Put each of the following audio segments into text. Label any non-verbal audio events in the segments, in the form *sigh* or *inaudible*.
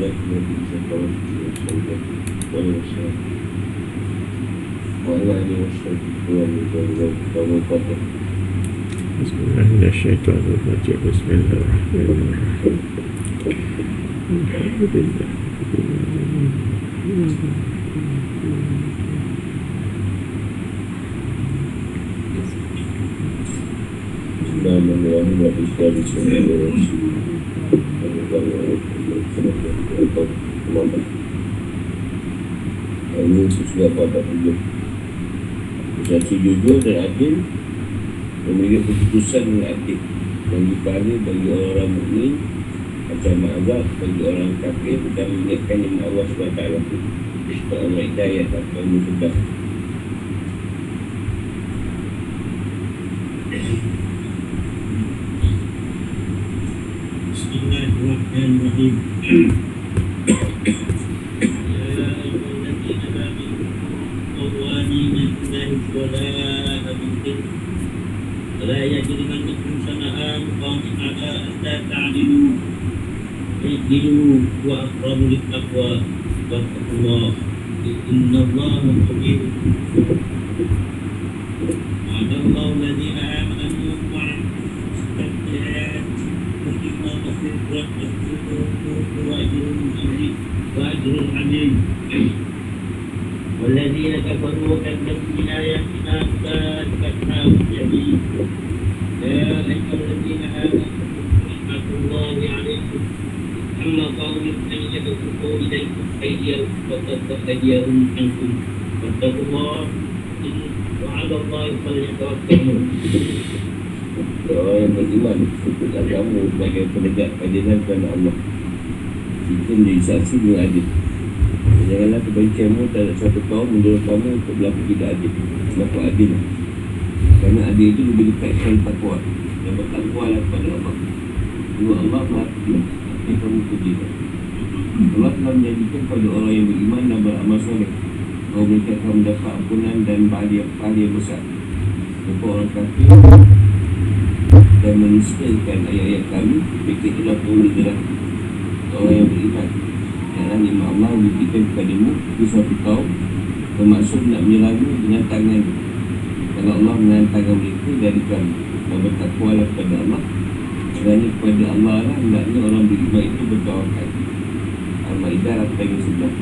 Bismillahirrahmanirrahim. Bismillahirrahmanirrahim. Bismillahirrahmanirrahim. Bismillahirrahmanirrahim. Bismillahirrahmanirrahim. Ini sesuai pada tujuh Satu jujur dan adil Memiliki keputusan yang adil Yang dipahala bagi orang-orang mukmin Macam azab bagi orang kafir Dan mengingatkan yang Allah SWT Supaya Allah hidayah dan mudah Bismillahirrahmanirrahim. لا يجرمنكم شنآن قوم على ألا تعدلوا اعدلوا وأقرب للتقوى واتقوا الله saksi dengan adil. Janganlah kebencianmu terhadap suatu kaum Menurut kamu untuk berlaku tidak adil. Berlaku adil. Kerana adil itu lebih dekat dengan takwa. Dan bertakwa lah kepada Allah. Dua Allah mati Tapi kamu puji Allah telah menjanjikan kepada orang yang beriman dan beramal soleh. Bahawa mereka akan mendapat ampunan dan pahala yang besar. Untuk orang kafir dan menisahkan ayat-ayat kami. Mereka telah pun orang yang beriman Jangan lima Allah diberikan kepadamu Itu suatu kaum Bermaksud nak menyerangmu dengan tangan. Kalau Allah menahan tangan mereka dari kami Dan bertakwalah kepada Allah. Kerana kepada Allah lah Hendaknya orang beriman itu bertawakal Al-Ma'idah 8 yang sebelah.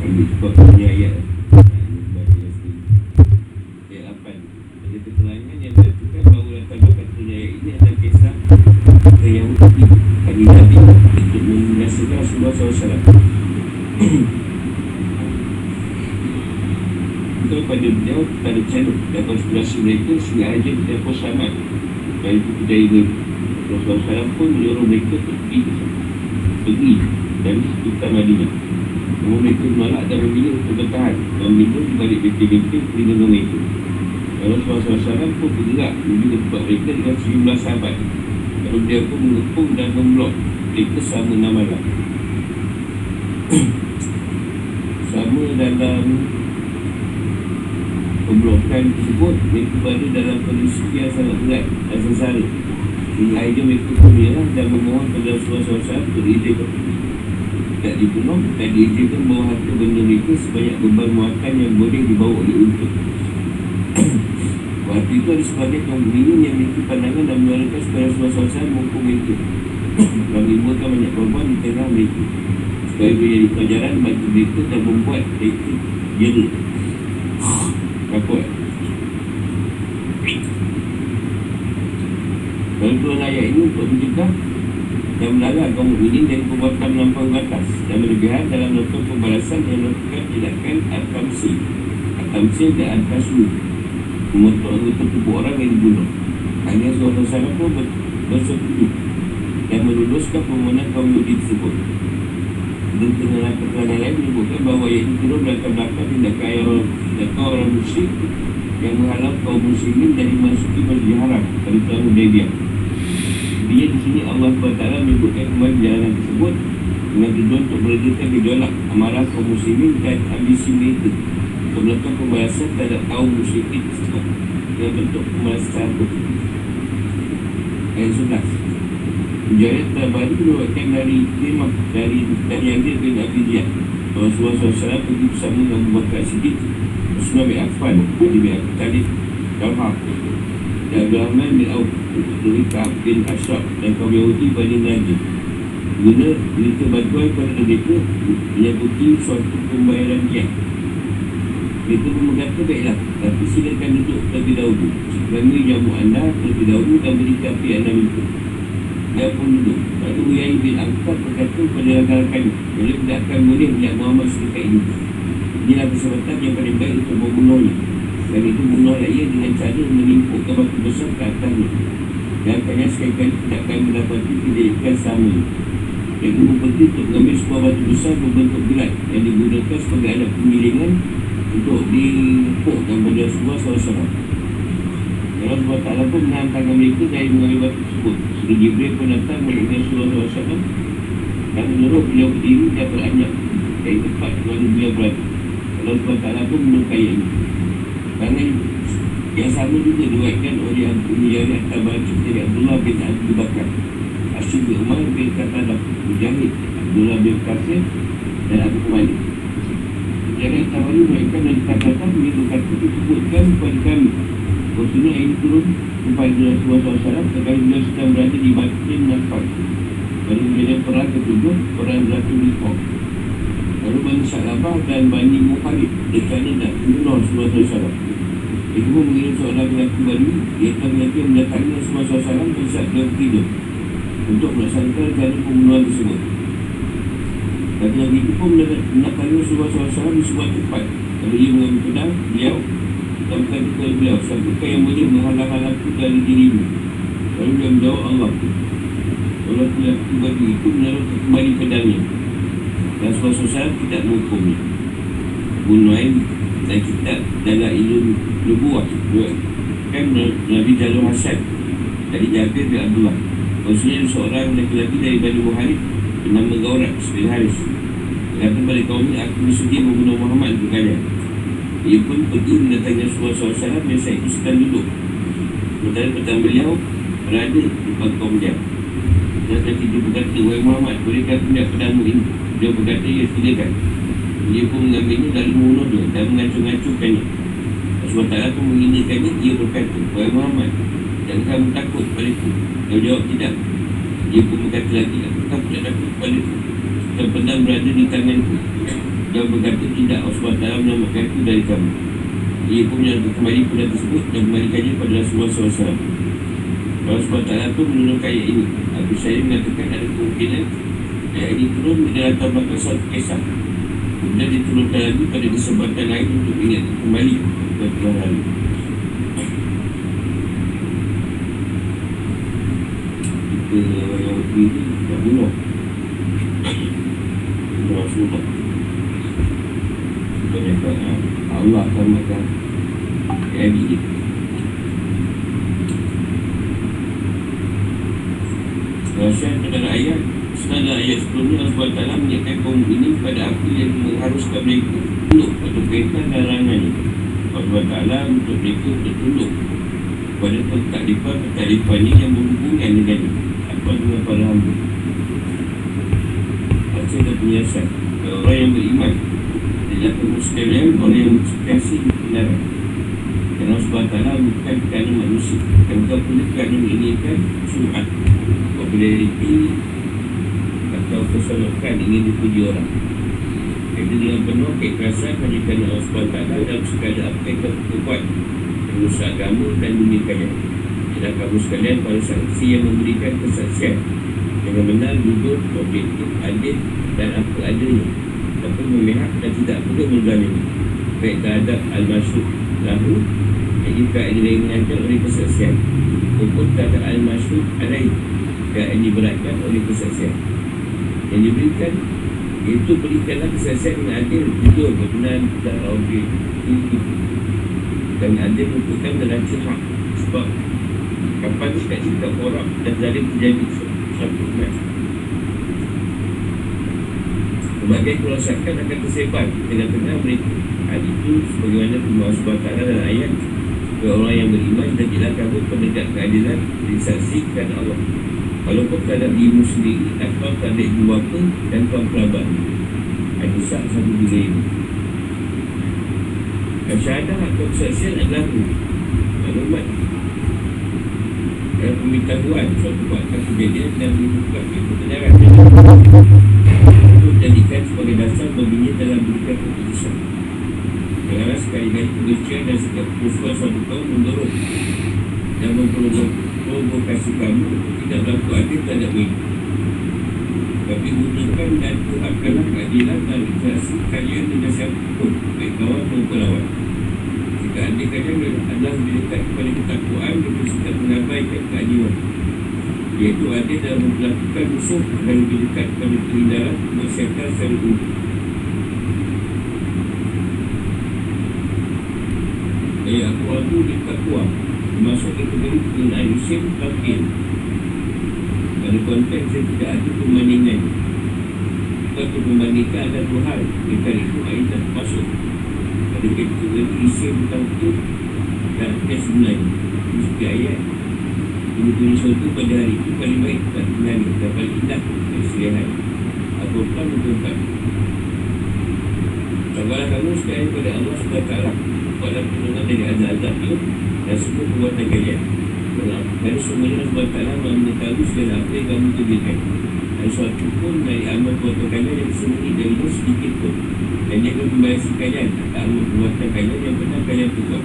Ambil sebab Ayat 8 Ada keterangan yang menentukan bahawa latar belakang punya ayat ini adalah kisah Orang Yahudi Kami Nabi Untuk menyaksikan Rasulullah SAW Itu pada beliau pada channel dan konspirasi mereka sehingga aja kita pun selamat mereka Rasulullah SAW pun menyuruh mereka pergi pergi. Dari sekitar Madinah Namun mereka menolak dan memilih untuk bertahan. Dan minum di balik bintik-bintik perlindungan mereka Lalu Rasulullah SAW pun bergerak menuju ke tempat mereka dengan sejumlah sahabat. Lalu dia pun mengepung dan memblok. Mereka selama enam malam Sama dalam pemblokan tersebut mereka berada dalam kondisi yang sangat berat dan sengsara. Hingga akhirnya mereka pun menyerah dan memohon kepada Rasulullah SAW untuk diizinkan. Tidak dibunuh dan diizinkan bawa harta benda mereka sebanyak beban muatan yang boleh dibawa oleh untuk *coughs* Waktu itu ada sebagai kaum beriman yang memiliki pandangan dan menyuarakan supaya Rasulullah SAW menghukum mereka. *coughs* Dan menimbulkan banyak korban di tengah mereka supaya menjadi pelajaran bagi mereka dan membuat mereka jera *coughs* Takut Lalu ini untuk mencegah dan melarang kaum mukminin dari perbuatan melampaui batas dan berlebihan dalam melakukan pembalasan yang melakukan tindakan al-kamsi al-kamsi dan al-kasmu membentuk anggota tubuh orang yang dibunuh. Hanya seorang sahabat pun ber- bersetuju dan meluluskan permohonan kaum Yahudi tersebut. Dan dengan keterangan lain menyebutkan bahawa ayat itu turun belakang belakang tindakan orang tindakan orang musyrik yang menghalang kaum muslimin dari masuki masjid haram pada tahun Hudaybiyah dia di sini Allah SWT menyebutkan kembali jalanan tersebut dengan tujuan untuk meredakan gejolak amarah kaum muslimin dan ambisi mereka. Untuk melakukan pembalasan terhadap kaum muslimin tersebut dengan bentuk pembalasan satu ayat 11 Hujayat terbaru diriwayatkan dari Imam dari dari Yazid bin Abi Ziyad. Rasulullah SAW pergi bersama dengan Abu Bakar Siddiq Usman bin Affan Ali bin Abi Talib Talha dan Abdul Rahman bin Auf dari Ka'ab bin Ashraf dan kaum Yahudi Bani Najib guna minta bantuan kepada mereka menyabuti suatu pembayaran dia mereka pun berkata baiklah tapi silakan duduk terlebih dahulu. Kami jamu anda terlebih dahulu dan berikan api anda minta. Dia pun duduk. Lalu Uyai bin Angkab berkata kepada rakan-rakan boleh tidak akan boleh melihat Muhammad sedekat ini? Inilah kesempatan yang paling baik untuk membunuhnya dan itu bunuhlah ia dengan cara menimpukkan batu besar ke atasnya. Dan akhirnya sekali-kali tidak akan mendapati kejadian sama. Yang ibu penting untuk mengambil sebuah batu besar berbentuk gelat yang digunakan sebagai alat pemilingan untuk dipukkan pada sebuah salah-salah Allah SWT pun menahan tangan mereka dari mengambil batu tersebut. Sehingga Jibril pun datang mengenai Rasulullah SAW Dan menurut beliau berdiri dan beranjak Dari tempat mana beliau berada. Allah SWT pun menyukai ini Kerana yang sama juga diwakilkan oleh Abu Mujahid Tabari dari Abdullah bin Abu Bakar. Asyid bin Umar bin Qatadah Mujahid Abdullah bin Qasir dan Abu Malik Mujahid Tabari diwakilkan dari Qatadah Dia berkata disebutkan kepada kami. Maksudnya ini turun kepada Rasulullah SAW Terkait beliau sedang berada di Batin Nafas Pada kejadian perang ketujuh Perang Zatu Liqah Lalu Bani Syalabah dan Bani Mukhalid Dekana dan Rasulullah SAW Itu pun mengirim seorang lelaki Bani Iaitu lelaki yang mendatangi Rasulullah SAW Dan saat dia tidur. Untuk melaksanakan rencana pembunuhan tersebut. Dan lelaki itu pun mendatangi Rasulullah SAW Di sebuah tempat Lalu ia mengambil pedang Beliau dan bukan kepada beliau Siapakah yang boleh menghalang-halangku dari dirimu? Lalu dia menjawab Allah. Allah telah bagi itu menaruh kembali pedangnya. Dan suara-suara tidak menghukumnya Bunuhaim dan kitab dalam ilmu nubuah Kan Nabi Jalul Hasan. Dari Jabir bin Abdullah. Maksudnya seorang lelaki-lelaki dari Bani Muharib Bernama Gaurat bin Haris. Kata kepada kaum ini Aku bersedia membunuh Muhammad untuk kalian. Ia pun pergi mendatangi Rasulullah SAW yang saya itu sedang duduk. Sementara petang beliau berada di depan kaum dia. Dan ketika dia berkata, Wahai Muhammad, bolehkah aku pedangmu ini? Dia berkata, ya silakan Dia pun mengambilnya lalu membunuh dia dan mengacu-ngacukannya Rasulullah SAW pun menghinakannya, dia berkata, Wahai Muhammad, jangan kamu takut padaku Dia jawab, tidak. Dia pun berkata lagi, aku kamu tidak takut padaku Dan pedang berada di tanganku. Dia berkata tidak Rasulullah SAW menyelamatkan itu dari kamu. Ia pun menyelamatkan kembali pada tersebut Dan kembalikannya pada Rasulullah SAW Rasulullah SAW pun menurunkan ayat ini. Abu Sayyid mengatakan ada kemungkinan Ayat ini turun di dalam belakang satu kisah Kemudian diturunkan lagi pada kesempatan lain Untuk ingat kembali ke lalu Kita yang berdiri Tak bunuh Rasulullah. Ternyata Allah akan makan Jadi Rasyad pada ayat Setelah ayat sebelumnya Allah SWT menyiapkan kaum ini yang mengharuskan mereka Tunduk pada kaitan dan larangannya Allah SWT untuk mereka bertunduk Pada taklifan-taklifannya yang berhubungan dengan Apa dengan para hamba Rasyad dan penyiasat Orang yang beriman Tidak perlu sekalian orang yang kasih kebenaran. Kerana Allah SWT bukan kerana manusia. Dan bukan pula kerana menginginkan Sum'at Populariti Atau keseluruhan ingin dipuji orang dengan penuh keikhlasan kerana Allah SWT dalam segala apa yang kita buat. Menusa agama dan dunia kalian Dan kamu sekalian para saksi yang memberikan kesaksian. Dengan benar, jujur, objektif, adil dan apa adanya. Tapi memihak dan tidak perlu menzalimi. Baik terhadap al-masyuk lahu Dan jika ada yang mengajar oleh kesaksian. Maupun terhadap al-masyuk alaih Jika yang diberatkan oleh kesaksian. Yang diberikan Itu berikanlah kesaksian dengan adil. Jujur, benar, dan objek Dan adil merupakan dalam cihak Sebab Kapan kita cakap orang dan zalim terjadi Satu benar Sebagai kerosakan akan tersebar tengah-tengah mereka Hal itu sebagaimana Allah SWT dalam ayat. Bagi orang yang beriman Jadilah kamu penegak keadilan Disaksikan Allah Walaupun terhadap dirimu sendiri Atau terhadap ibu bapa Dan tuan kerabat. Ada syak satu bila ini. Syahadah atau kesaksian adalah Maklumat Dan pemberitahuan Suatu fakta kejadian Dan menimbulkan kebenaran. Itu jadikan sebagai dasar Baginya dalam berikan keputusan. Kerana sekali-kali kebencian Dan sikap keputusan suatu kaum Mendorong Dan memprovokasi kamu Untuk tidak berlaku adil terhadap ini tapi gunakan dan tuhankanlah keadilan dan interaksi kalian dengan siapapun baik kawan maupun lawan. Jika adik kalian adalah lebih dekat kepada ketakuan dan bersikap mengabaikan keadilan iaitu adil dalam melakukan musuh dan lebih dekat kepada keindahan masyarakat secara umum. Ayat aku aku di takwa Termasuk kategori penggunaan isim Tafkir pada konteks yang tidak ada perbandingan Atau perbandingkan ada dua hal. Dekat itu ayat tak masuk. Pada kategori isim tentu Dan kes sebenarnya Mesti ayat. Bunyi-bunyi suatu pada hari itu paling baik Tak sebenarnya. Dan paling indah Kesilihan Apakah betul-betul Sabarlah kamu sekalian kepada Allah SWT Buatlah pertolongan dari azab-azab itu Dan semua perbuatan kalian dan semuanya sebab taklah mengetahui segala apa yang kamu tujukan Dan suatu pun dari amal perbuatan yang sembunyi dari itu sedikit pun. Dan dia akan membayasi kalian. Tak amal perbuatan kalian yang pernah kalian perbuat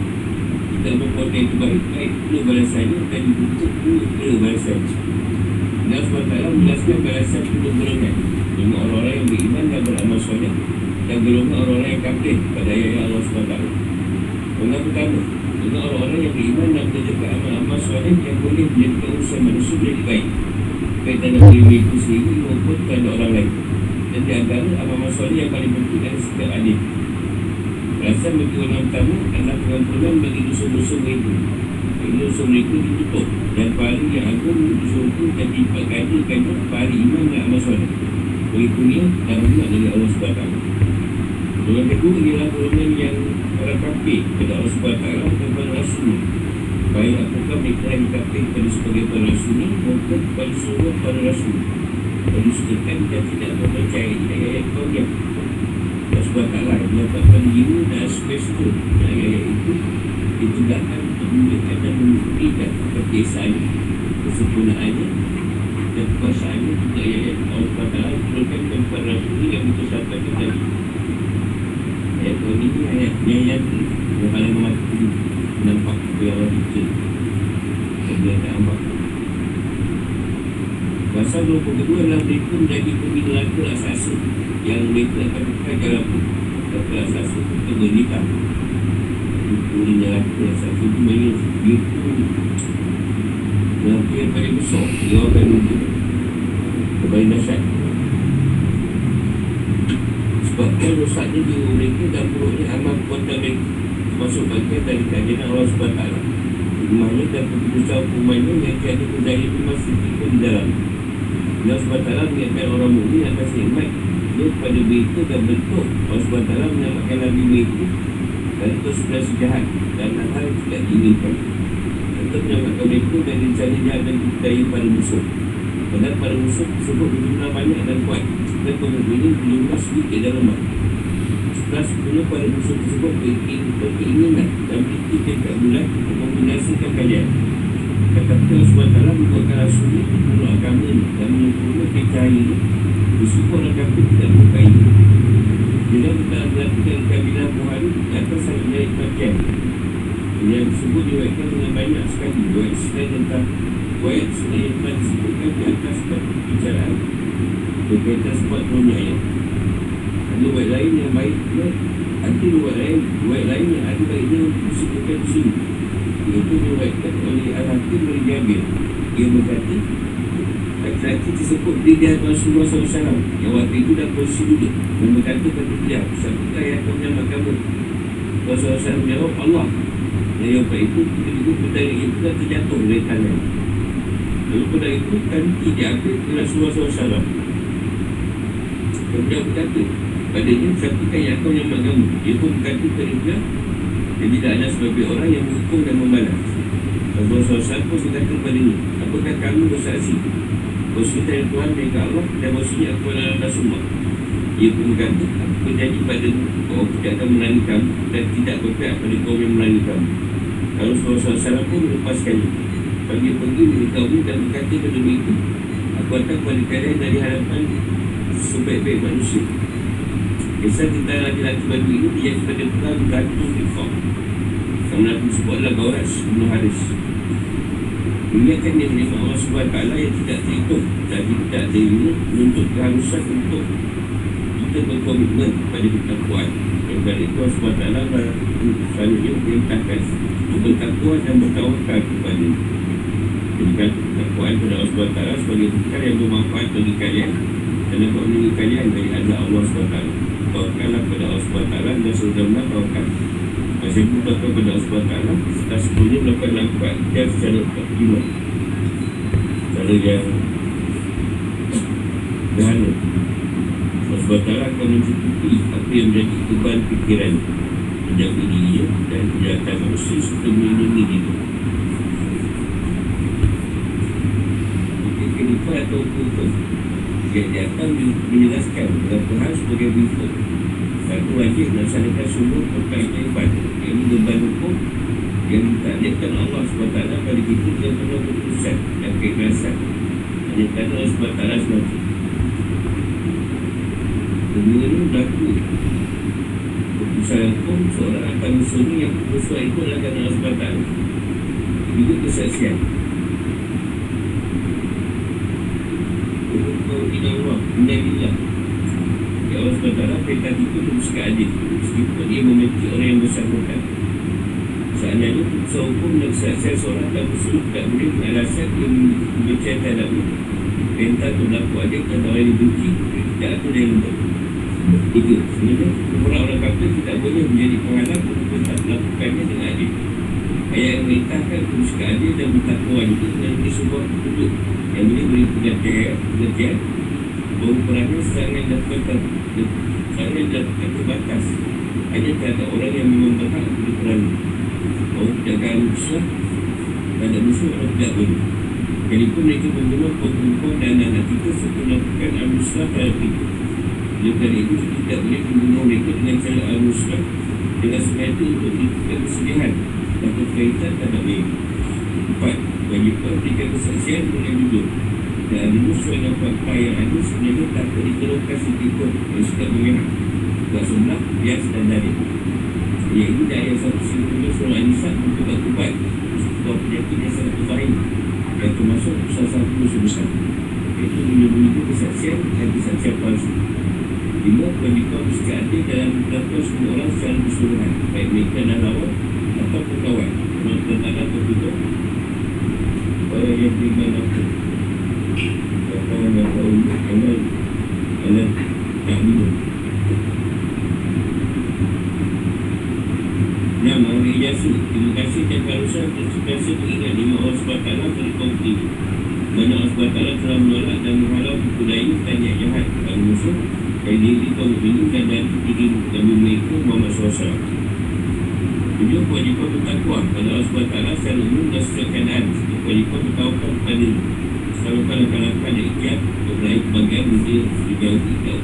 Jika amal perbuatan itu baik, baik pula balasannya Dan dibutuh pula balasan Dan sebab taklah menjelaskan balasan untuk golongan Dengan orang-orang yang beriman dan beramal soleh. Dan golongan orang-orang yang kafir pada ayat Allah SWT Orang pertama dengan orang-orang yang beriman dan menjaga amal-amal soleh yang boleh menjadikan urusan manusia menjadi baik. Baik dalam diri mereka sendiri maupun kepada orang lain. Dan di antara amal-amal soleh yang paling penting adalah sikap adil. Perasaan bagi orang pertama adalah pengampunan bagi dosa-dosa mereka. Bagi dosa mereka ditutup dan pahala yang agung dosa itu dan dilipat gandakan pahala iman dan amal soleh. Bagi dunia dan rahmat dari Allah SWT Golongan kedua ialah orang kafir kepada Allah SWT dan para Rasul Baik apakah mereka yang kafir kepada sebagai para Rasul maupun kepada seluruh para Rasul? Dan disebutkan dan tidak mempercayai ayat-ayat kau yang Allah SWT menyatakan jiwa dan Dan ayat-ayat itu ditegakkan untuk memberikan dan membuktikan kebiasaannya Kesempurnaannya dan kekuasaannya juga ayat-ayat Allah SWT Diturunkan kepada Rasul yang bersabda tadi ayat kau ni ayat yang yang yang paling memati nampak apa yang Allah bikin kemudian tak nampak Pasal dua mereka menjadi pemilu laku asas yang mereka akan pakai dalam laku asas itu berita pemilu laku asas itu maknanya dia tu. Laku yang paling besar. Dia akan menunjuk kepada dahsyat. Sebabkan rosaknya jiwa mereka dan buruknya amal perbuatan mereka. Termasuk bagian dari kajian Allah SWT Rumahnya dan keputusan hukumannya yang tiada berdaya sedikit di dalam Allah SWT mengingatkan orang mukmin atas nikmat Dia pada mereka dan bentuk. Allah SWT menyamakan Nabi mereka Dan itu sudah sejahat Dan hal yang tidak diinginkan. Untuk menyamakan mereka dan rencana jahat dan daya pada musuh. Padahal pada musuh tersebut berjumlah banyak dan kuat. Dan pemukminin berjumlah sedikit dan lemah Setelah sepuluh pada musuh tersebut berkeinginan Dan berikut dekat bulan Untuk membinasakan kalian Kata Allah SWT membuatkan Rasul ini Menurut agama ini Dan menyempurnakan cahaya ini Bersyukur dan kafir tidak menyukai Bila kita berlaku dengan kabilah Buhari Di atas sangat menarik perhatian Yang tersebut diwakilkan dengan banyak sekali Diwakil sekali tentang Riwayat sunnah yang telah disebutkan di atas pembicaraan. Berkaitan sebab punya ayat Ada riwayat lain yang baiknya Ada riwayat lain lain yang ada baiknya disebutkan di sini Iaitu diriwayatkan oleh Al-Hakim dari Jabir Ia berkata Laki-laki tersebut di hadapan Rasulullah SAW Yang waktu itu dah posisi duduk Dan berkata kepada beliau Siapakah yang akan menyelamat kamu? Rasulullah SAW menjawab Allah. Dan yang waktu itu Tiba-tiba petang itu dah terjatuh dari tangan. Lalu pada itu Kanti diambil ke Rasulullah SAW Kemudian berkata Padanya siapakah yang akan menyelamat kamu Dia pun berkata kepada Jadi tak ada sebagai orang yang menghukum dan membalas. Allah SWT pun berkata kepada ini Apakah kamu bersaksi? Bersumpah dengan Tuhan dan ke Allah Dan maksudnya aku adalah Rasulullah Ia pun berkata Aku berjanji pada Kau tidak akan melalui kamu Dan tidak berpihak pada kau yang melalui kamu. Kalau Rasulullah SAW pun melepaskannya Bagi pergi dari kaum dan berkata kepada mereka Aku akan kepada kalian dari hadapan Sebaik-baik manusia Kisah tentang laki-laki badu ini Dia kepada perang Gantung Rifah Kerana aku sebut adalah Gauras Bunuh Haris Ingatkan dia menerima Allah SWT yang tidak terhitung. Dan tidak terima Untuk keharusan untuk Kita berkomitmen pada ketakuan Yang dari itu Allah SWT Selalunya perintahkan Untuk bertakwa dan bertawakal kepada Jadikan ketakuan kepada Allah SWT Sebagai perkara yang bermanfaat bagi kalian Dan dapat menunggu kalian dari azab Allah SWT Tawakallah kepada Allah SWT Dan saudara tawakal Masih pun tawakal kepada Allah SWT Setelah sebelumnya melakukan lampat Dan secara optimal Cara yang Sederhana Allah SWT akan mencukupi Apa yang menjadi beban fikiran. Menjaga dirinya Dan kejahatan manusia Serta melindungi diri Kenapa atau hukum Yang datang menjelaskan Berapa hal sebagai berikut Satu wajib melaksanakan semua perkara ibadah Ini beban hukum Yang ditakdirkan Allah SWT pada kita Dengan penuh keputusan dan keikhlasan. Hanya kerana Allah SWT semata. Kedua ini berlaku Keputusan hukum Seorang akan musuhnya yang itu adalah kerana Allah SWT. Juga kesaksian Ina Allah Ina Billah Ya Allah Perintah kita untuk bersikap adil. Meskipun dia memiliki orang yang bersangkutan. Seandainya Putusan hukum dan kesaksian seorang Tak berseluruh tak boleh Alasan yang Kebencian terhadapnya Perintah untuk berlaku adil Dan orang yang benci Tidak ada yang lembut Tiga Sebenarnya Kumpulan orang kafir Tidak boleh menjadi penghalang Untuk tak melakukannya dengan adil. Ayat yang merintahkan untuk bersikap adil dan bertakwa itu dengan sebuah petunjuk yang boleh beri pengertian, pengertian. Bahawa perannya sangat dapat sangat dapat terbatas hanya terhadap orang yang memang berhak untuk peran bahawa penjagaan musuh terhadap musuh orang tidak boleh Walaupun mereka membunuh perempuan dan anak kita serta melakukan al-Muslah terhadap kita Oleh kerana itu kita tidak boleh membunuh mereka dengan cara al-Muslah dengan sengaja untuk melakukan kesedihan atau kaitan terhadap mereka. Empat, wajibkan berikan kesaksian dengan jujur. Dan musuh dengan fakta yang ada sebenarnya takut dikeluarkan sedikit yang suka memihak buat sebelah bias dan dari yang ini dah ayat satu sini surah An-Nisa untuk akubat sebuah penyakit yang sangat berbahaya yang termasuk salah satu musuh besar iaitu menyembunyikan kesaksian dan kesaksian palsu Lima, wajibkan bersikap adil dalam melakukan semua orang keseluruhan baik mereka dan lawan atau kawan Menonton anak tertutup? Orang yang beriman aku Orang yang tahu Amal Amal Tak minum. Nama Ahli Ijazah Terima kasih dan harusan Terima mengingat lima Allah SWT Dari kaum ini Mana Allah SWT telah menolak dan menghalau Budaya dan yang jahat Dan musuh Dan diri kaum ini Dan dari diri Nabi mereka Muhammad SAW Kedua, kewajipan bertakwa pada Allah SWT secara umum dan secara keadaan. Kewajipan bertawakal kepada Selalu kalangan-kalangan yang ikhtiar Untuk meraih kebahagiaan dunia sejauh tidak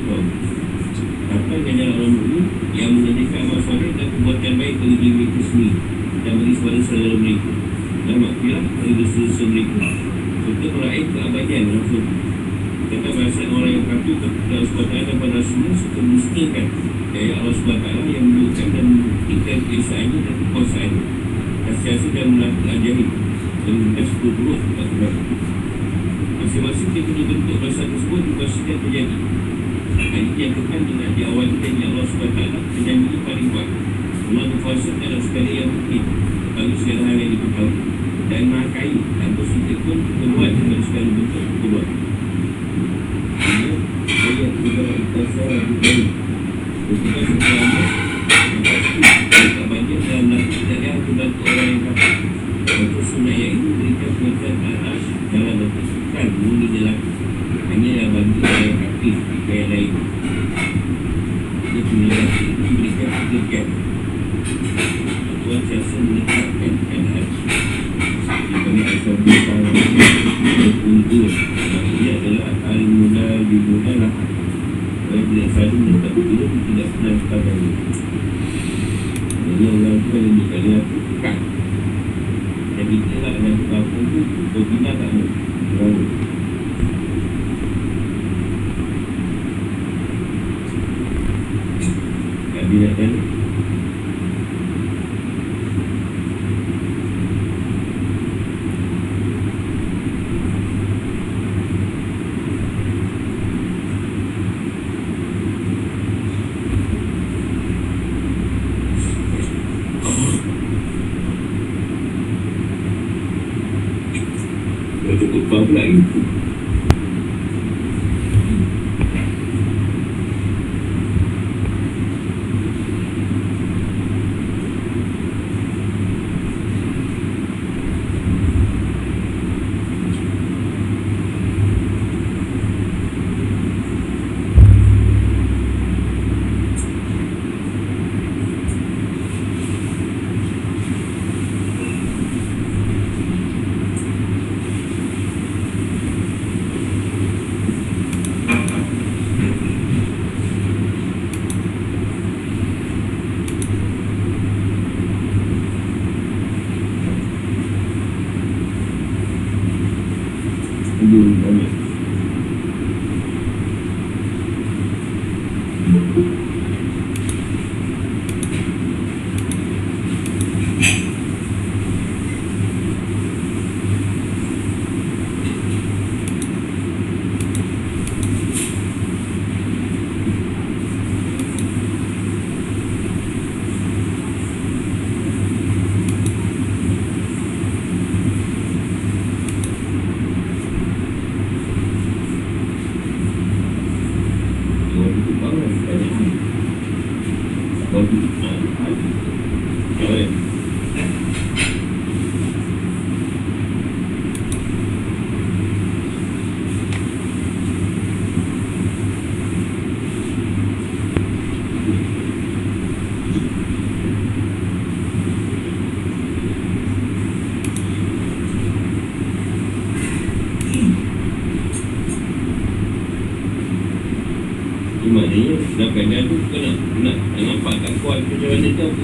sedangkan dia tu kau nak, nak, nak nampak tak kuat macam mana tu apa?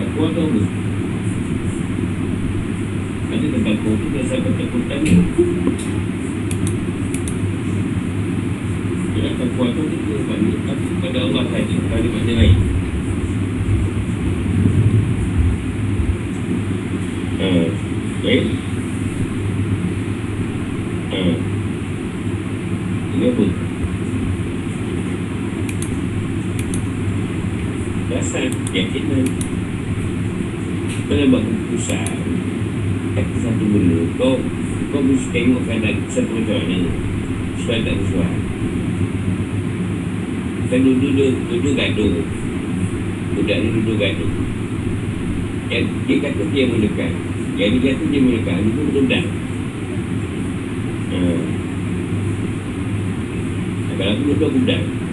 Tak kuat tu apa? Ada tempat kau tu dasar ketakutan ni Dia tak kuat tu kita pada, pada Allah saja, pada mana lain Uh, baik Hmm. Ini apa? Dasar keyakinan Kau nak buat keputusan. Kata satu benda. Kau Kau mesti tengok keadaan satu macam mana. Supaya tak bersuara Kan duduk Duduk gaduh. Budak ni duduk gaduh. Yang dia kata dia mendekat. Yang dia kata dia mendekat Itu betul Hmm. Kalau aku betul budak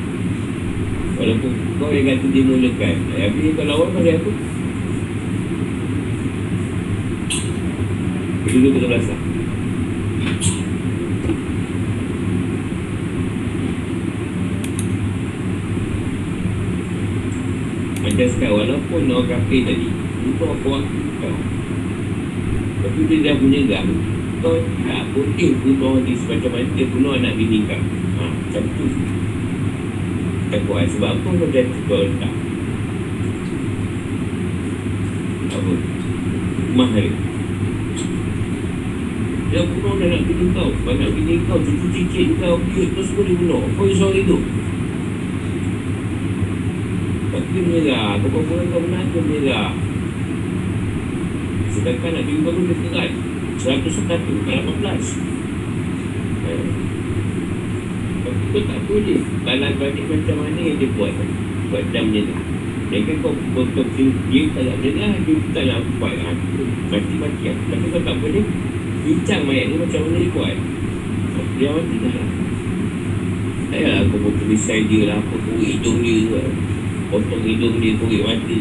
Walaupun kau yang kata dia mulakan. Tapi kau lawan pada aku Dulu kita rasa Macam sekarang walaupun orang kafir tadi Itu apa waktu kau. Tapi dia dah punya gam kau tak boleh bunuh di semacam mana dia bunuh anak bini kau. Ha, macam tu. Tak kuat sebab apa kau dah kau tak. Apa? Rumah dia. Dia bunuh dah anak bini kau. Anak bini kau, cucu cicit kau, dia tu semua dia bunuh. Kau yang soal itu. Tapi dia menyerah. Kau kau kau benar dia menyerah. Sedangkan nak bini kau tu dia kerat. 101 bukan 18 eh. Kau tak boleh. Balas balik macam mana yang dia buat? Buat dia tu. Dia kan kau potong dia tak nak dengar Dia tak nak buat. Ha, Mati-mati. Tapi kau tak boleh. Bincang mayat ni macam mana dia buat? Dia mati dah lah payahlah kau potong misai dia lah. Kau hidung dia tu Potong hidung dia kau mati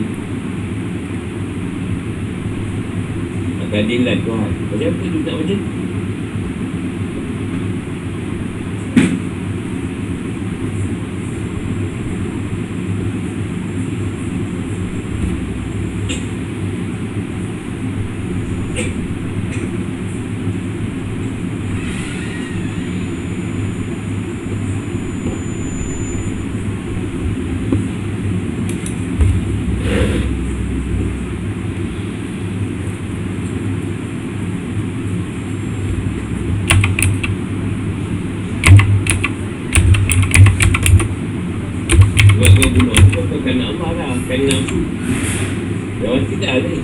keadilan Tuhan Macam apa tu tak macam? Sebab kau bunuh Kau bukan Allah lah Kan nafsu Dah mati dah ni.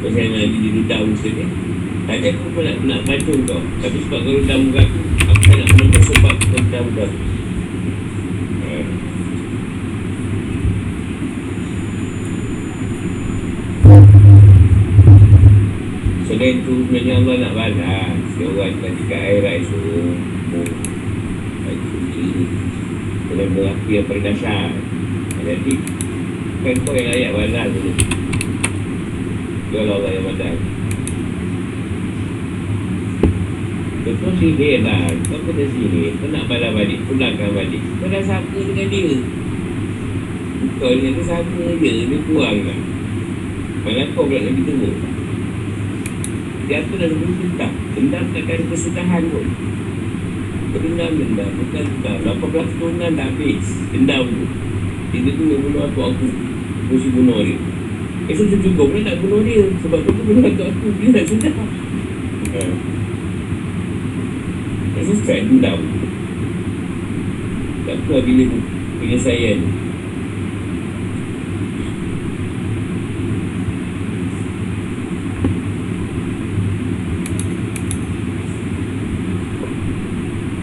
Pasal nak jadi dendam macam ni. Tadi aku pun nak, nak bantu kau. Tapi sebab kau dendam muka aku, tak nak menentang sebab kau dendam muka. Selain tu sebenarnya Allah nak balas. Dia orang tadi kat air air suruh Dengan berapi yang paling dahsyat. Jadi Kan kau yang layak balas dulu Kalau Allah yang balas Betul sihir lah Kau kena sihir Kau nak balas balik Pulangkan balik. Kau dah sama dengan dia. Kau ni dia sama je Dia kurang lah Malah kau pula lagi teruk. Dia tu dah sebut dendam Dendam takkan kesudahan pun. Dendam dendam Bukan dendam 18 turunan dah habis? Dendam tu. Dia tu yang bunuh atuk aku. Mesti bunuh dia. Esok tu juga pula nak bunuh dia Sebab tu aku bunuh aku. Dia nak sudah ha. Esok strike dendam Tak kuat bila penyelesaian.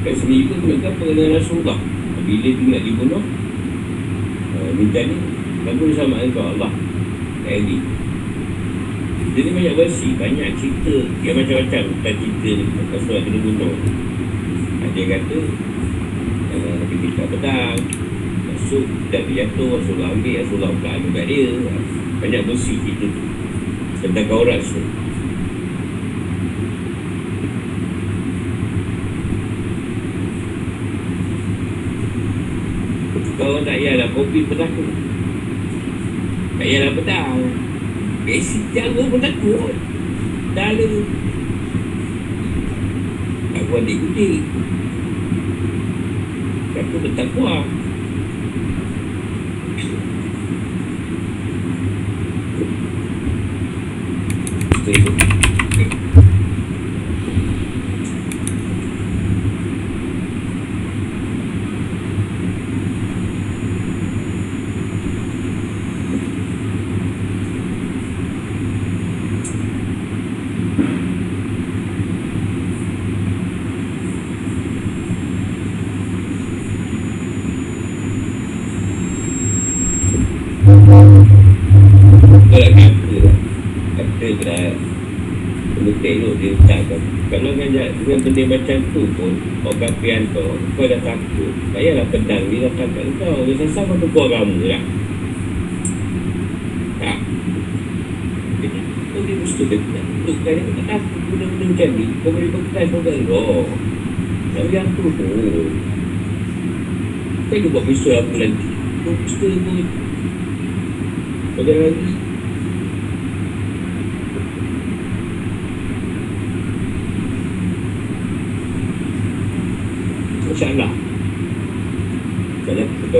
Kat sini juga kena apa dengan Rasulullah Bila dia nak dibunuh uh, Minta ni Kamu sama dengan Allah. Dia ni banyak versi Banyak cerita. Yang macam-macam Tentang cerita ni Rasulullah kena bunuh Ada yang kata uh, Ketika pedang. Masuk Dan dia jatuh Rasulullah ambil Rasulullah pula kat dia. Banyak versi cerita tu. Tentang kaurat tu. Kau tak payahlah kopi penakut Tak payahlah pedang. Basic cara penakut Dah ada. Aku adik kudik Aku bertakwa Betul. Kau nak kata lah Kata dah Kena tengok dia ucapkan Kalau dengan, ja- dengan benda macam tu pun Kau kapian kau Kau dah takut Tak payahlah pedang dia datang kat kau. Dia sasar kau tu agama lah. Tak. Jadi Kau dia mesti dia tak Tukar dia tak takut Benda-benda macam ni Kau boleh bekas kau kan Oh Tak boleh aku pun. Kau buat pistol apa lagi Kau pistol pun. Kau jangan lagi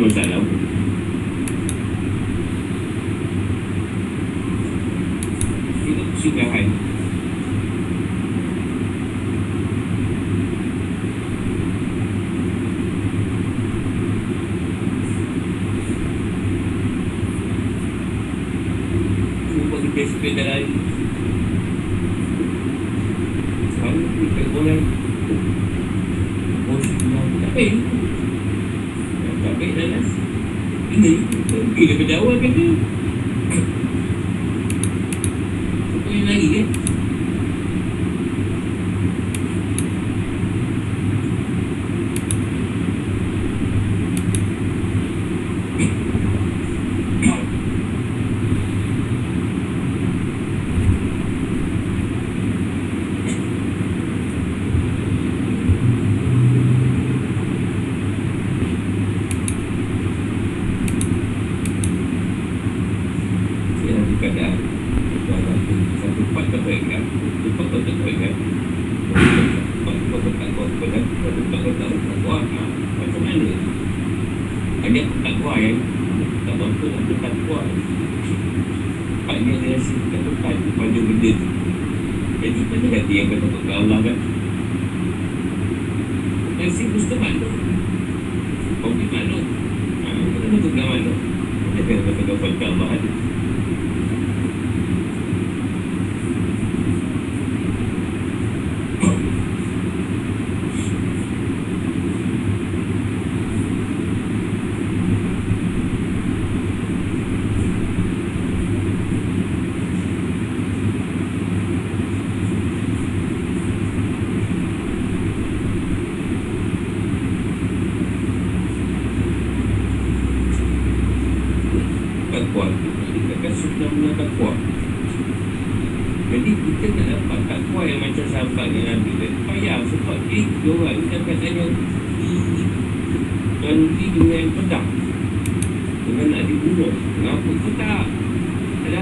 Kan ada masalah pun itu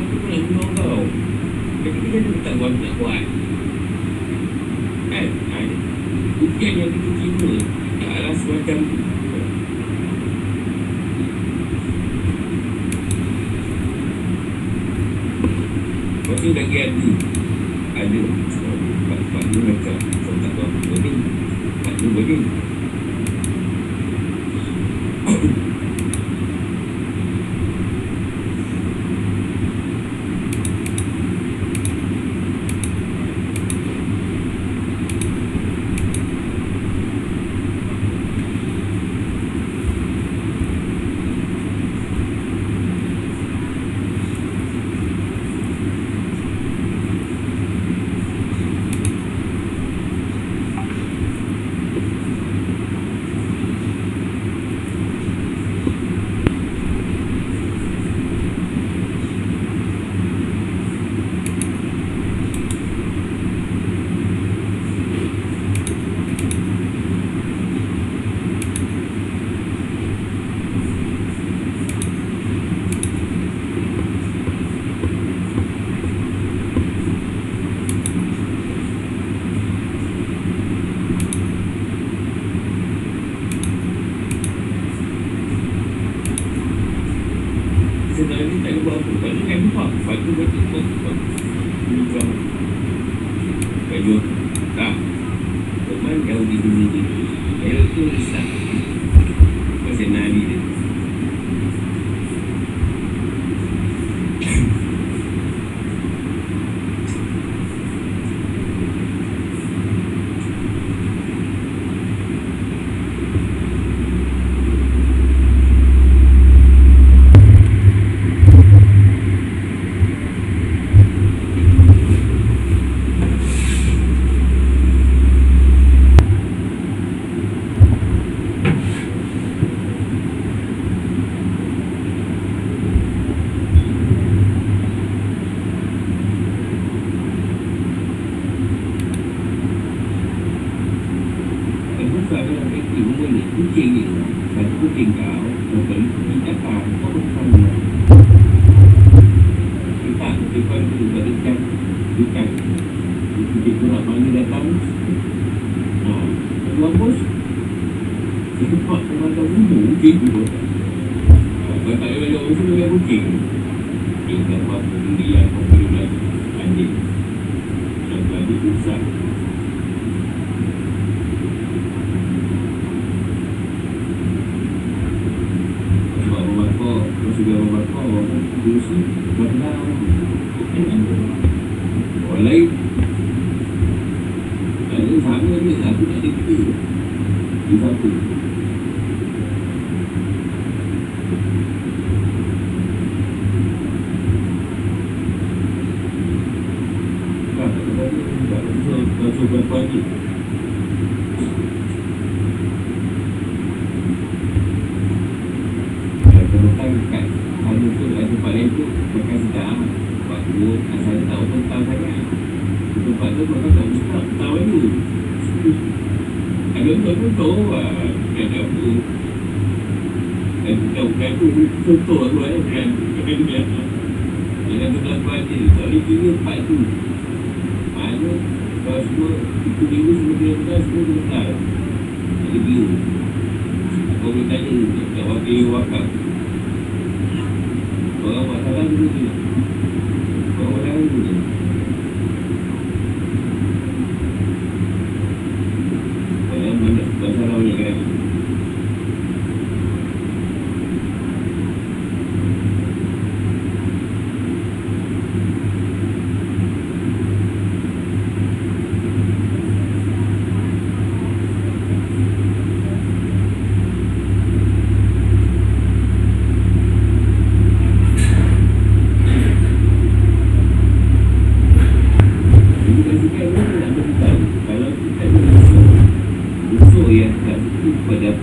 tu nak bunuh kau Dia kata kan tak buat nak buat Kan? Bukan yang kita cinta Tak rasa macam tu Lepas tu lagi ada Ada ผู้หญิงผู้จริงอยู่แต่ผู้จริงกล่าวเหมือนผู้หญิงจะตามก็ punto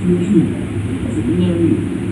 出去走一下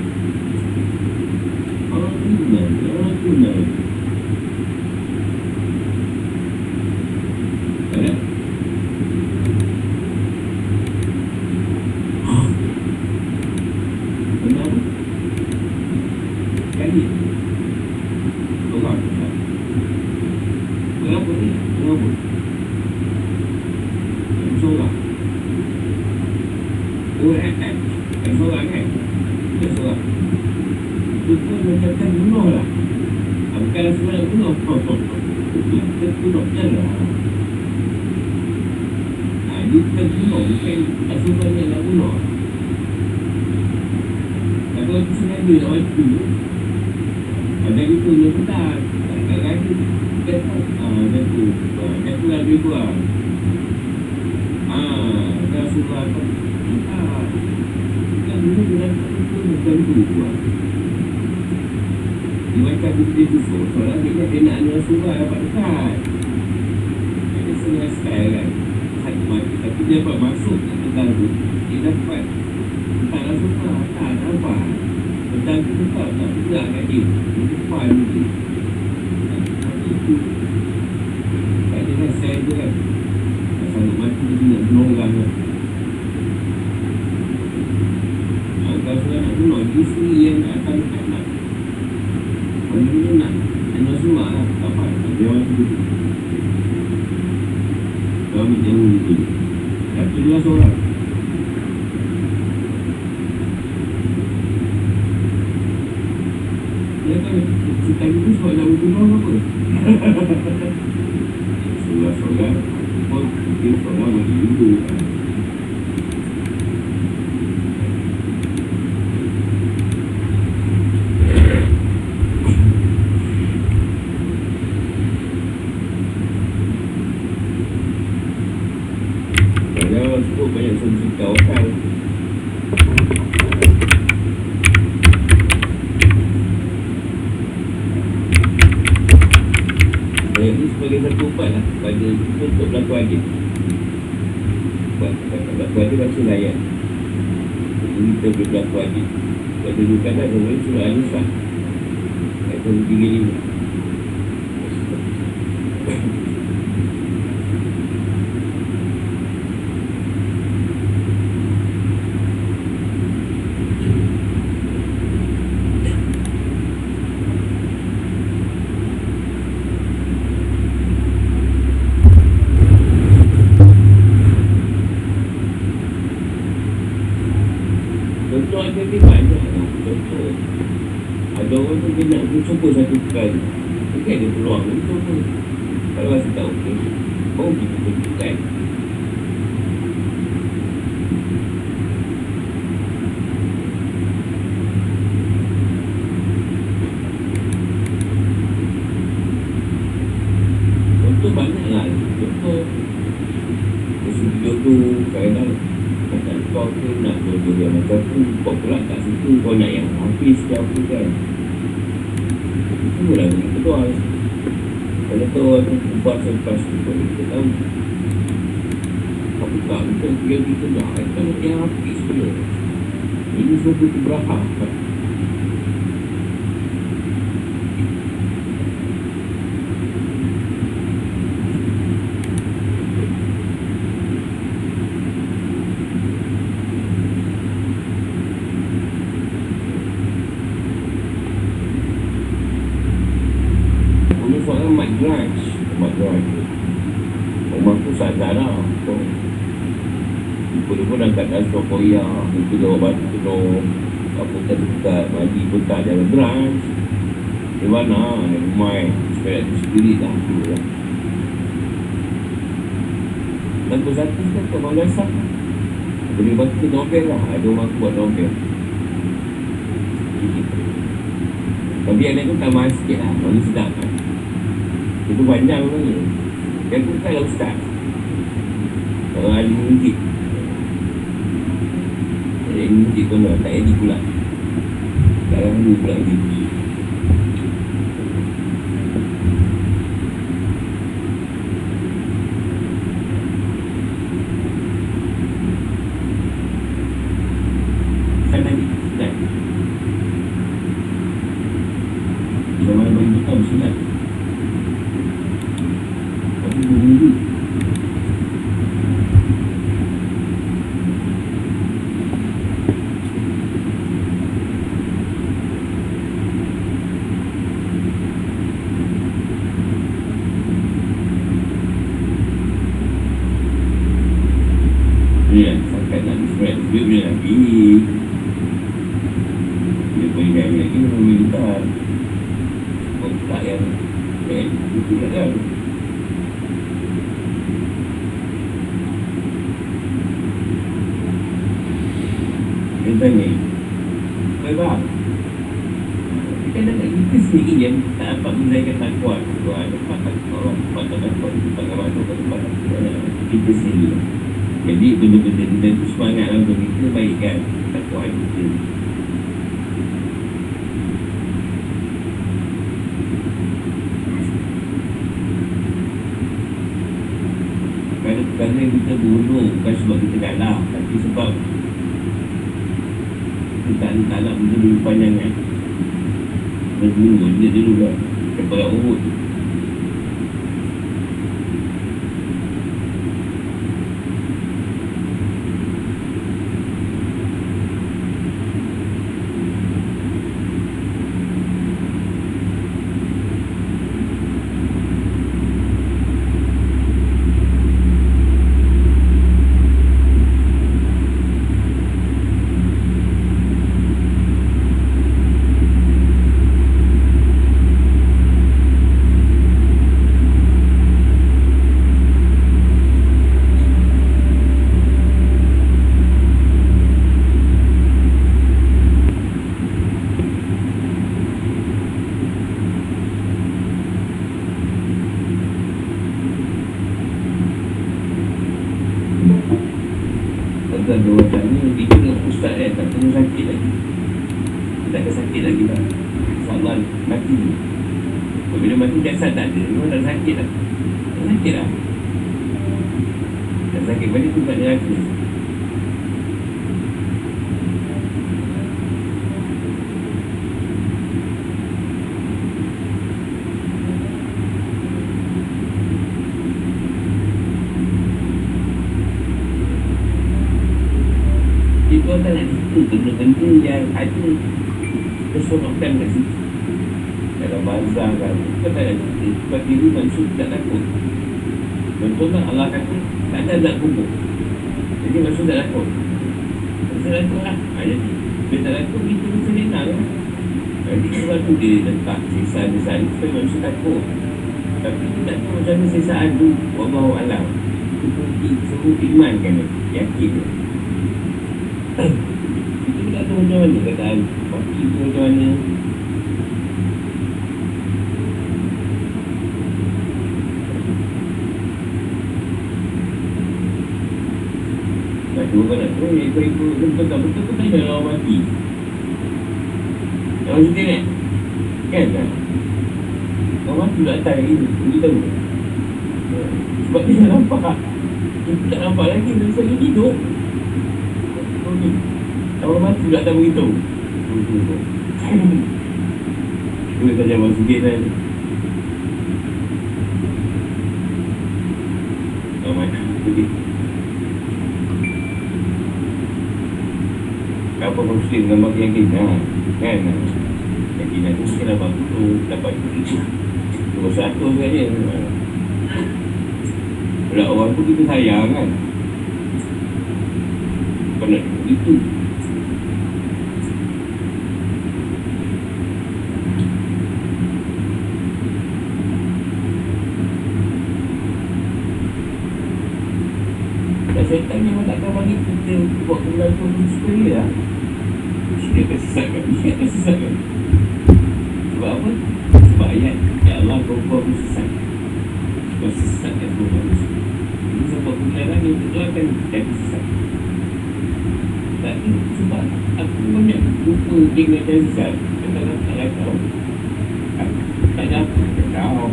satu ubat lah Pada untuk berlaku adil buat Kalau berlaku adil Maksud layan Jadi kita boleh berlaku adil Sebab dulu kan lah Kalau itu surah Al-Nusrah Ayat 35 akan kemungkinan habis semua ini semua berapa buta jalan terang. Di mana? Rumah eh. supaya lah tu sendiri dah tu lah dan berlaku kan ke malasan boleh bantu novel lah ada orang buat novel tapi anak lain tu tambah sikit lah. Baru sedap kan. Itu panjang lah ni Yang tu tak kan lah, ustaz. Kalau ada mungkin Ada mungkin pun lah Tak edit pula. é um lugar de Takut Tapi tak tahu macam mana sisa adu Wallahualam Itu suruh iman kan Yakin Kita tak tahu macam mana keadaan Mati tu macam mana Tak tahu kan nak tahu Ikut-ikut Betul tak betul pun tanya orang mati macam ni kan Kan tak Mati tak datang lagi Kita tahu. Sebab dia nampak. Kita tak nampak lagi dia hidup Okey. Orang mati tak tahu beritahu. Boleh saja abang sikit kan. My God. Apa muslim dengan bagi yakin ha, kan? Yakinan tu mungkin abang tu dapat dua satu saja Pula orang tu kita sayang kan Kau nak itu Dan memang takkan bagi kita buat kemudian tu suka dia lah. Dia akan sesatkan. Dia akan sesatkan. Sebab apa? Sebab ayat Aku sesat. Sesatkan kau buat aku sesat. Jadi sebab kemudian dia tu akan jadi sesat. Tu sebab aku banyak lupa dengan dia sesat. Kadang-kadang tak ada kau. Tak ada apa kau.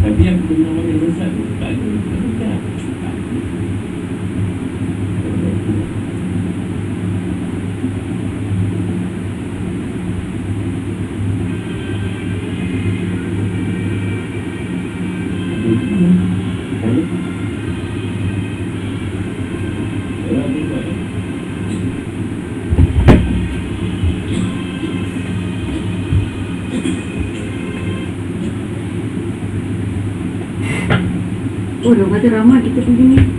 Tapi yang benar-benar sesat tu tak ada. Tak ada. Tak ada. Kata ramai kita pergi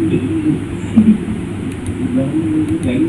Đến xin.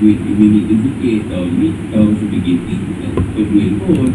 duit ini ni terfikir tahun ni tahun sudah getting kan. Kau duit pun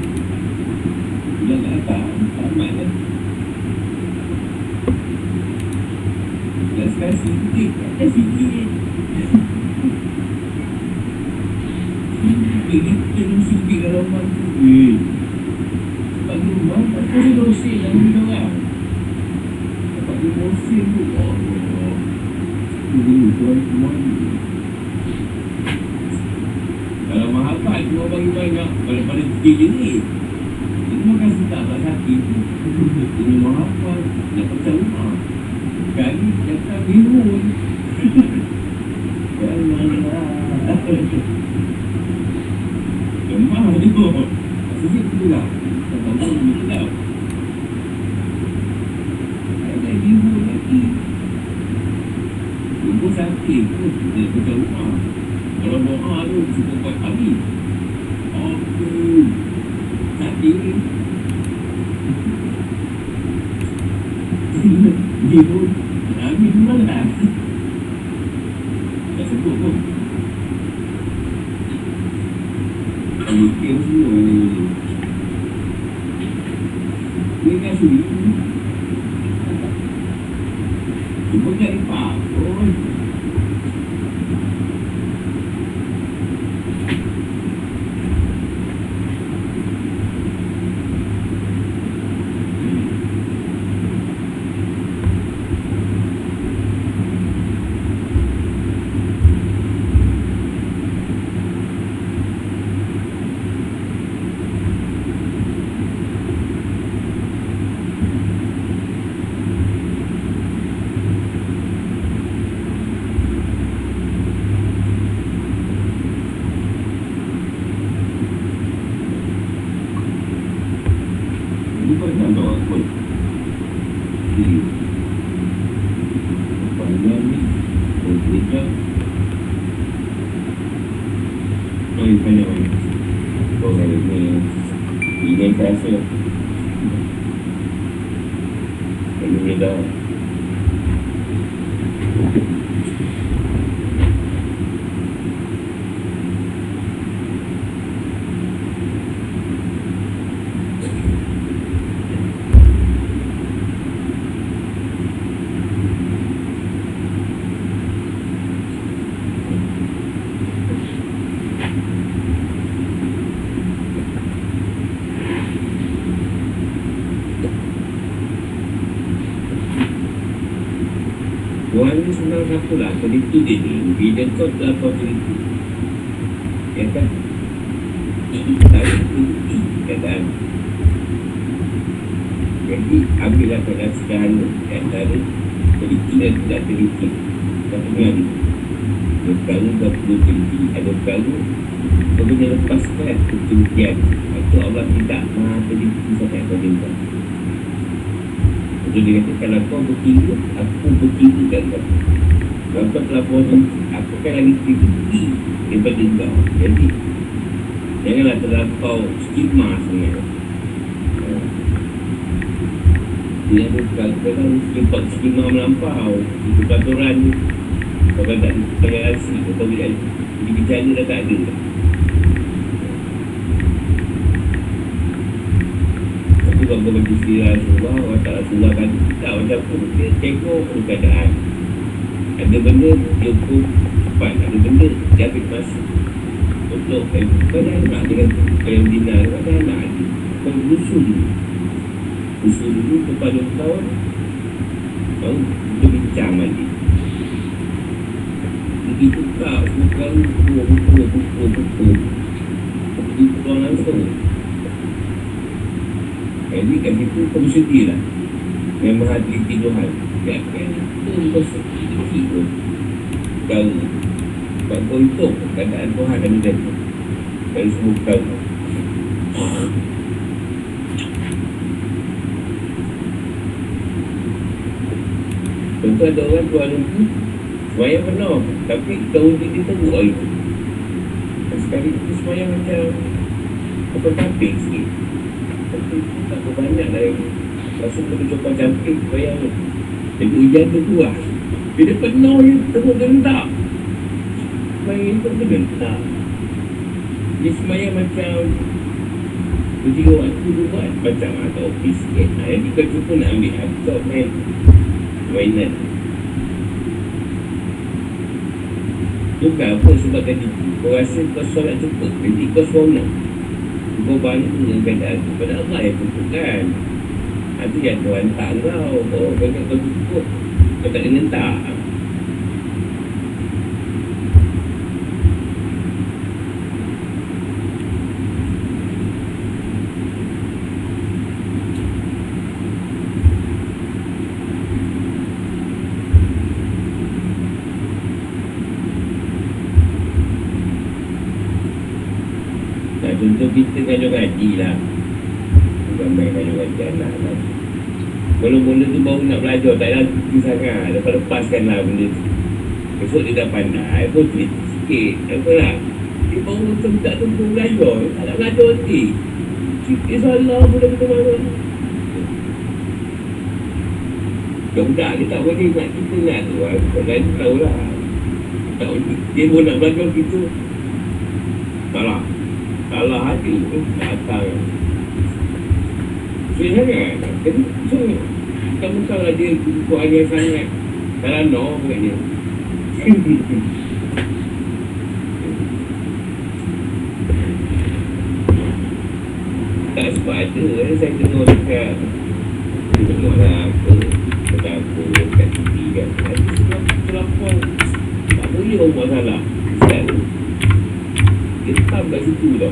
Sebenarnya satu lah. Teliti dia ni. Bila kau telah kau teliti Ya kan? Tahu teliti Keadaan Jadi ambillah pada sederhana antara Teliti dan tidak teliti Satu yang Ada. Perkara kau perlu teliti Ada perkara Kau kena lepaskan Ketelitian Itu Allah tidak Maha teliti Sampai kau jumpa Jadi dia kata Kalau kau bertiga Aku pun bertiga kan kau Kalau kau telah puasa Aku kan lagi teliti Daripada kau. Jadi Janganlah terlampau stigma sebenarnya dia ada kadang-kadang simpan stigma melampau. Itu peraturan ni Kalau tak toleransi Atau bila Jadi bicara dah tak ada. Tapi kalau kau baca sirah Rasulullah Orang tak Rasulullah kan Tak macam pun Dia tengok pun keadaan Ada benda Dia pun Cepat Ada benda Dia ambil masa Untuk Kau dah nak dengan Kau yang dinar Kau dah nak Kau berusul usul dulu kepada tahun baru kita bincang lagi pergi buka semua kali buku buku buku buku pergi keluar langsung jadi kat situ kau bersedih lah. Yang menghadiri Tuhan ya kan itu kau sedih pun kau kau kau hitung keadaan Tuhan dan dia dari semua kau Tentu ada orang tuan itu Semayang penuh Tapi tahun dia dia teruk hari tu Sekali tu semayang macam Apa camping sikit Tapi tak apa banyak lah yang Rasa kena coba camping Semayang tu Jadi hujan tu kuat Bila penuh dia teruk gentak Semayang tu tu gentak Dia semayang macam Ketika waktu tu buat. Macam ada ofis sikit. Jadi kau cuba nak ambil Kau main mainan. Bukan apa sebab tadi. Kau rasa kau solat cepat Nanti kau seronok. Kau banyak dengan keadaan tu. Pada Allah yang tentukan Itu yang Tuhan tak kau Kau kata kau cukup Kau tak kena tak Nah, contoh kita ngajar ngaji lah Bukan main ngajar ngaji anak lah Kalau benda tu baru nak belajar Tak ada tinggi sangat. Lepas-lepaskan lah benda tu. Besok dia dah pandai Pun cerita sikit Apa lah. Dia baru macam tak tentu belajar Tak nak belajar nanti Dia salah Boleh kita marah. Budak-budak dia tak boleh nak kita nak tu. Lah Orang lain tahu lah. Tak, Dia pun nak belajar kita Salah. Salah hati tu datang. Sebenarnya Jadi so Bukan-bukan lah dia Buku ayah sangat. Salah no Bukannya Tak sebab ada eh, Saya tengok dekat Tengok lah apa Dekat apa Dekat TV kan. Ada sebab Terlampau Tak boleh orang buat salah. Ustaz dia tetap kat situ tau.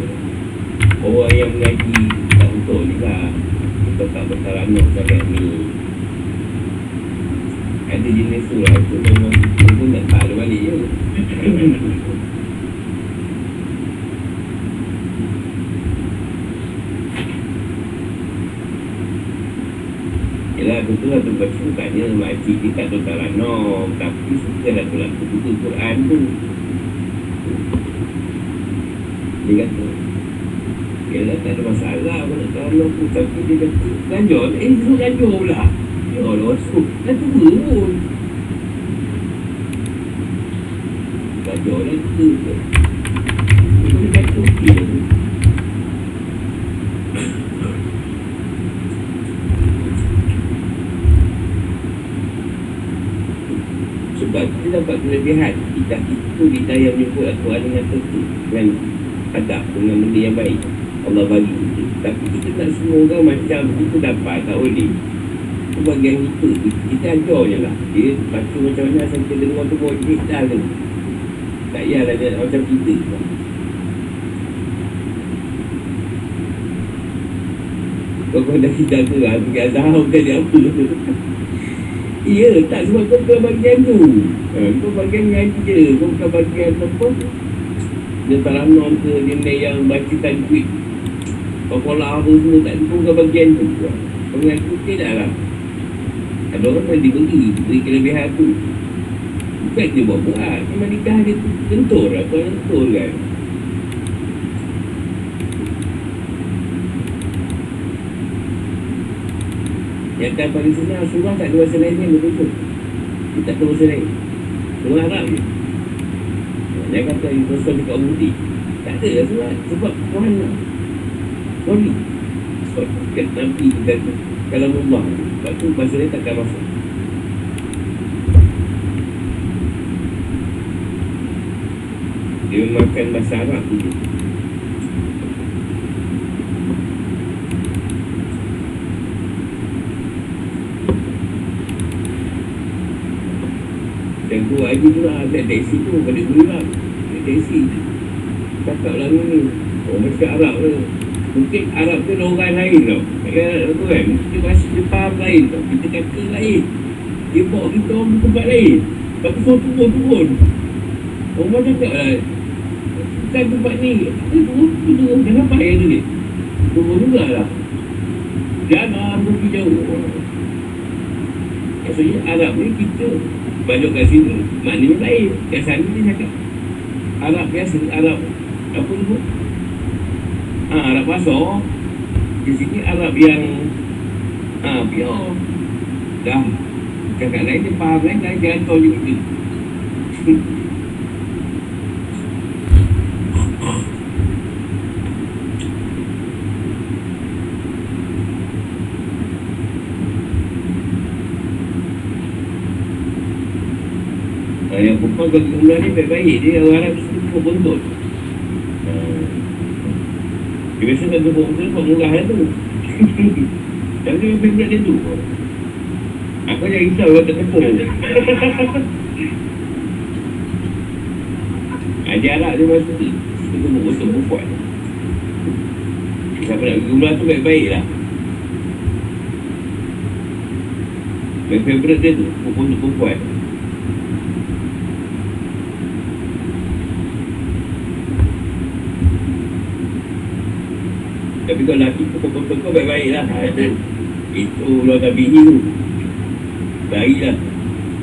Orang yang mengaji tak betul juga Tak bertaranuk sangat ni. Ada jenis tu lah Itu memang Kita pun nak tak ada balik je. Yelah betul lah tu baca Bukannya makcik dia tak bertaranuk Tapi suka lah tu lah Buku Quran tu. Dia kata Yalah tak ada masalah. Aku nak tahu aku Tapi dia kata Ganjol. Eh suruh ganjol pula. Ya Allah Suruh Dah tua pun. Ganjol dah tua pun. Dia kata okey sebab kita dapat kelebihan. Kita itu kita yang menyebut Al-Quran dengan tentu dengan adab dengan benda yang baik Allah bagi tapi kita tak semua orang macam kita dapat tak boleh. Itu bagian kita. Kita ajar je lah. Dia baca macam mana Asal kita dengar tu Bawa dia dah tu. Tak payahlah dia macam kita. Kau kau dah kita tu lah. Pergi azhar *laughs* dia apa. Ya tak sebab kau bukan bagian tu. Ha, Kau bagian ngaji je. Kau bukan bagian apa. Dia taranon ke Dia yang baca tajwid Kau apa semua Tak kau bukan bagian tu Kau mengaku tidak lah. Ada orang yang diberi Beri kelebihan tu. Bukan dia buat-buat Memang nikah dia tentur Apa yang tentur kan. Yang tak paling senang Surah tak ada bahasa lain ni betul Dia tak tahu bahasa lain. Surah Arab je. Dia kata Rasul dekat Umudi Tak ada lah surah Sebab Tuhan nak Sorry Sebab kat Nabi dan Kalau Allah Sebab tu bahasa lain takkan masuk. Dia makan bahasa Arab je Dan tu haji tu lah Ada taksi tu Pada guru lah Ada taksi Cakap lah ni. Oh macam Arab tu Mungkin Arab tu ada orang lain tau. Ya tu kan Kita bahasa dia faham lain tau. Kita kata lain. Dia bawa kita orang ke tempat lain. Lepas tu suruh turun-turun Orang cakap lah Bukan tempat ni. Kita turun turun Jangan payah tu ni. Turun juga lah Jangan pergi jauh. Maksudnya Arab ni kita Balik kat sini Maknanya lain. Kat sana dia cakap Arab biasa Arab Apa tu ha, Arab pasar Di sini Arab yang ha, Pure Dah Cakap lain dia faham lain Lain dia hantar je kita Ha, yang perempuan bagi umrah ni baik-baik Dia orang Arab suka. Dia biasa tak jumpa umrah Buat murah tu. Dan dia favorite dia tu. Aku jangan risau Kalau tak tepuk Dia *laughs* Arab dia masa tu Dia tu buntut perempuan Siapa nak pergi tu baik-baik lah. Yang favorite dia tu Buntut perempuan Tapi kalau lelaki tu pokok-pokok baik-baik lah. Ha, itu, luar bini tu Baik lah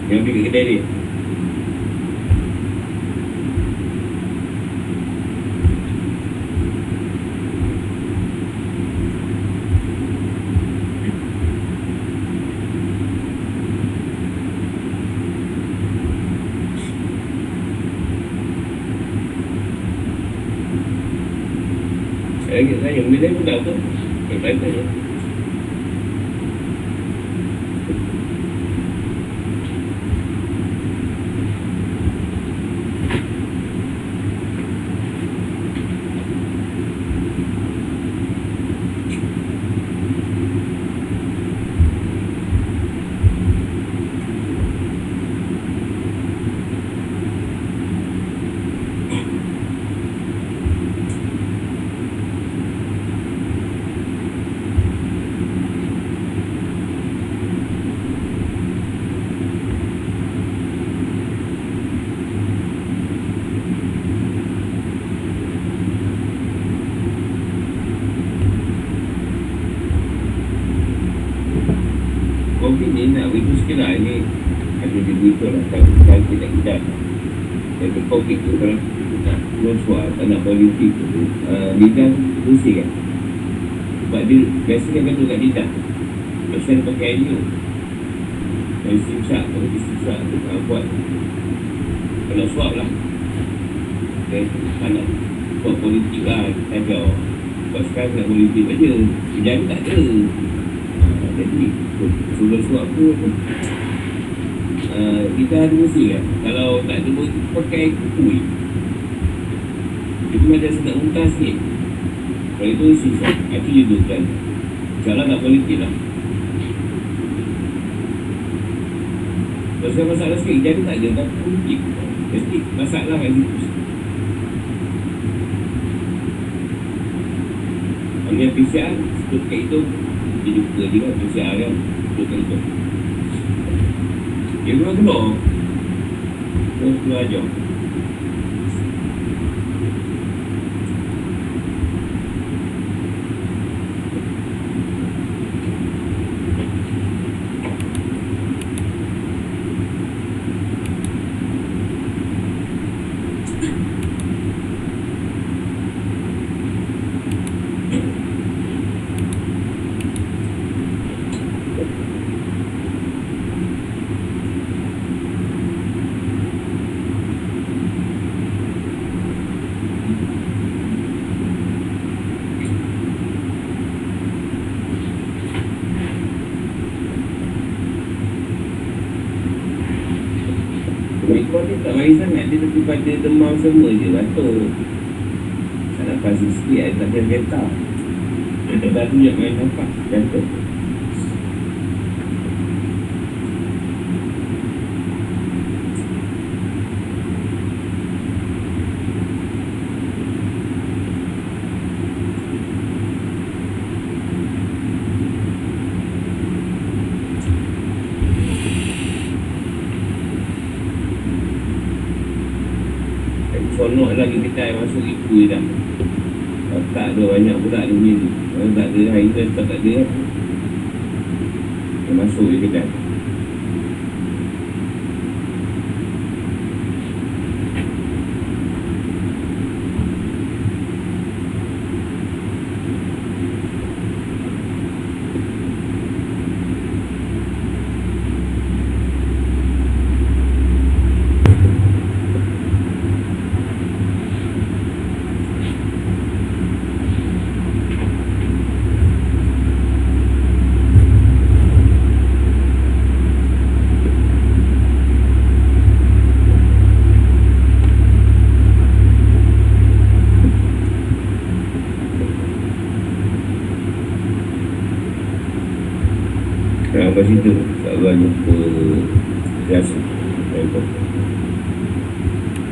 Yang pergi kedai dia Saya ingat saya, benda lain pun tak apa Baik-baik je Covid ni nak begitu sikit lah Ini ada di berita lah Kalau kita kita Yang ke Covid tu kan Nak keluar Tak nak politik tu. Uh, Lidah bersih kan. Sebab dia Biasanya kan tu kat lidah Biasanya pakai air Kalau simsak Kalau simsak tu uh, Buat. Kalau suap lah Okay Tak nak Buat politik lah Ajar Sebab sekarang nak politik aja. Jadi tak ada. Jadi sudah suap tu kita ada mesti kan? Kalau tak ada mesti pakai kukui itu macam sedap muntah sikit. Kalau itu sisa itu je tu kan. insyaAllah tak politik lah. Pasal masalah sikit Jadi tak ada Tak mungkin Jadi masalah kat situ Ambil PCR kat itu Dia je kan PCR kan Tutup kat itu Dia keluar keluar Terus keluar ajar Mereka ni tak mari sangat. Dia lebih pada demam semua je Batuk. Tak nak pasti sikit tak ada kereta tu je main nampak. Batuk Sonok lagi kedai masuk itu je dah Kalau tak ada banyak pula dia punya tu Kalau tak ada hari tu tak ada Dia masuk je kedai Yang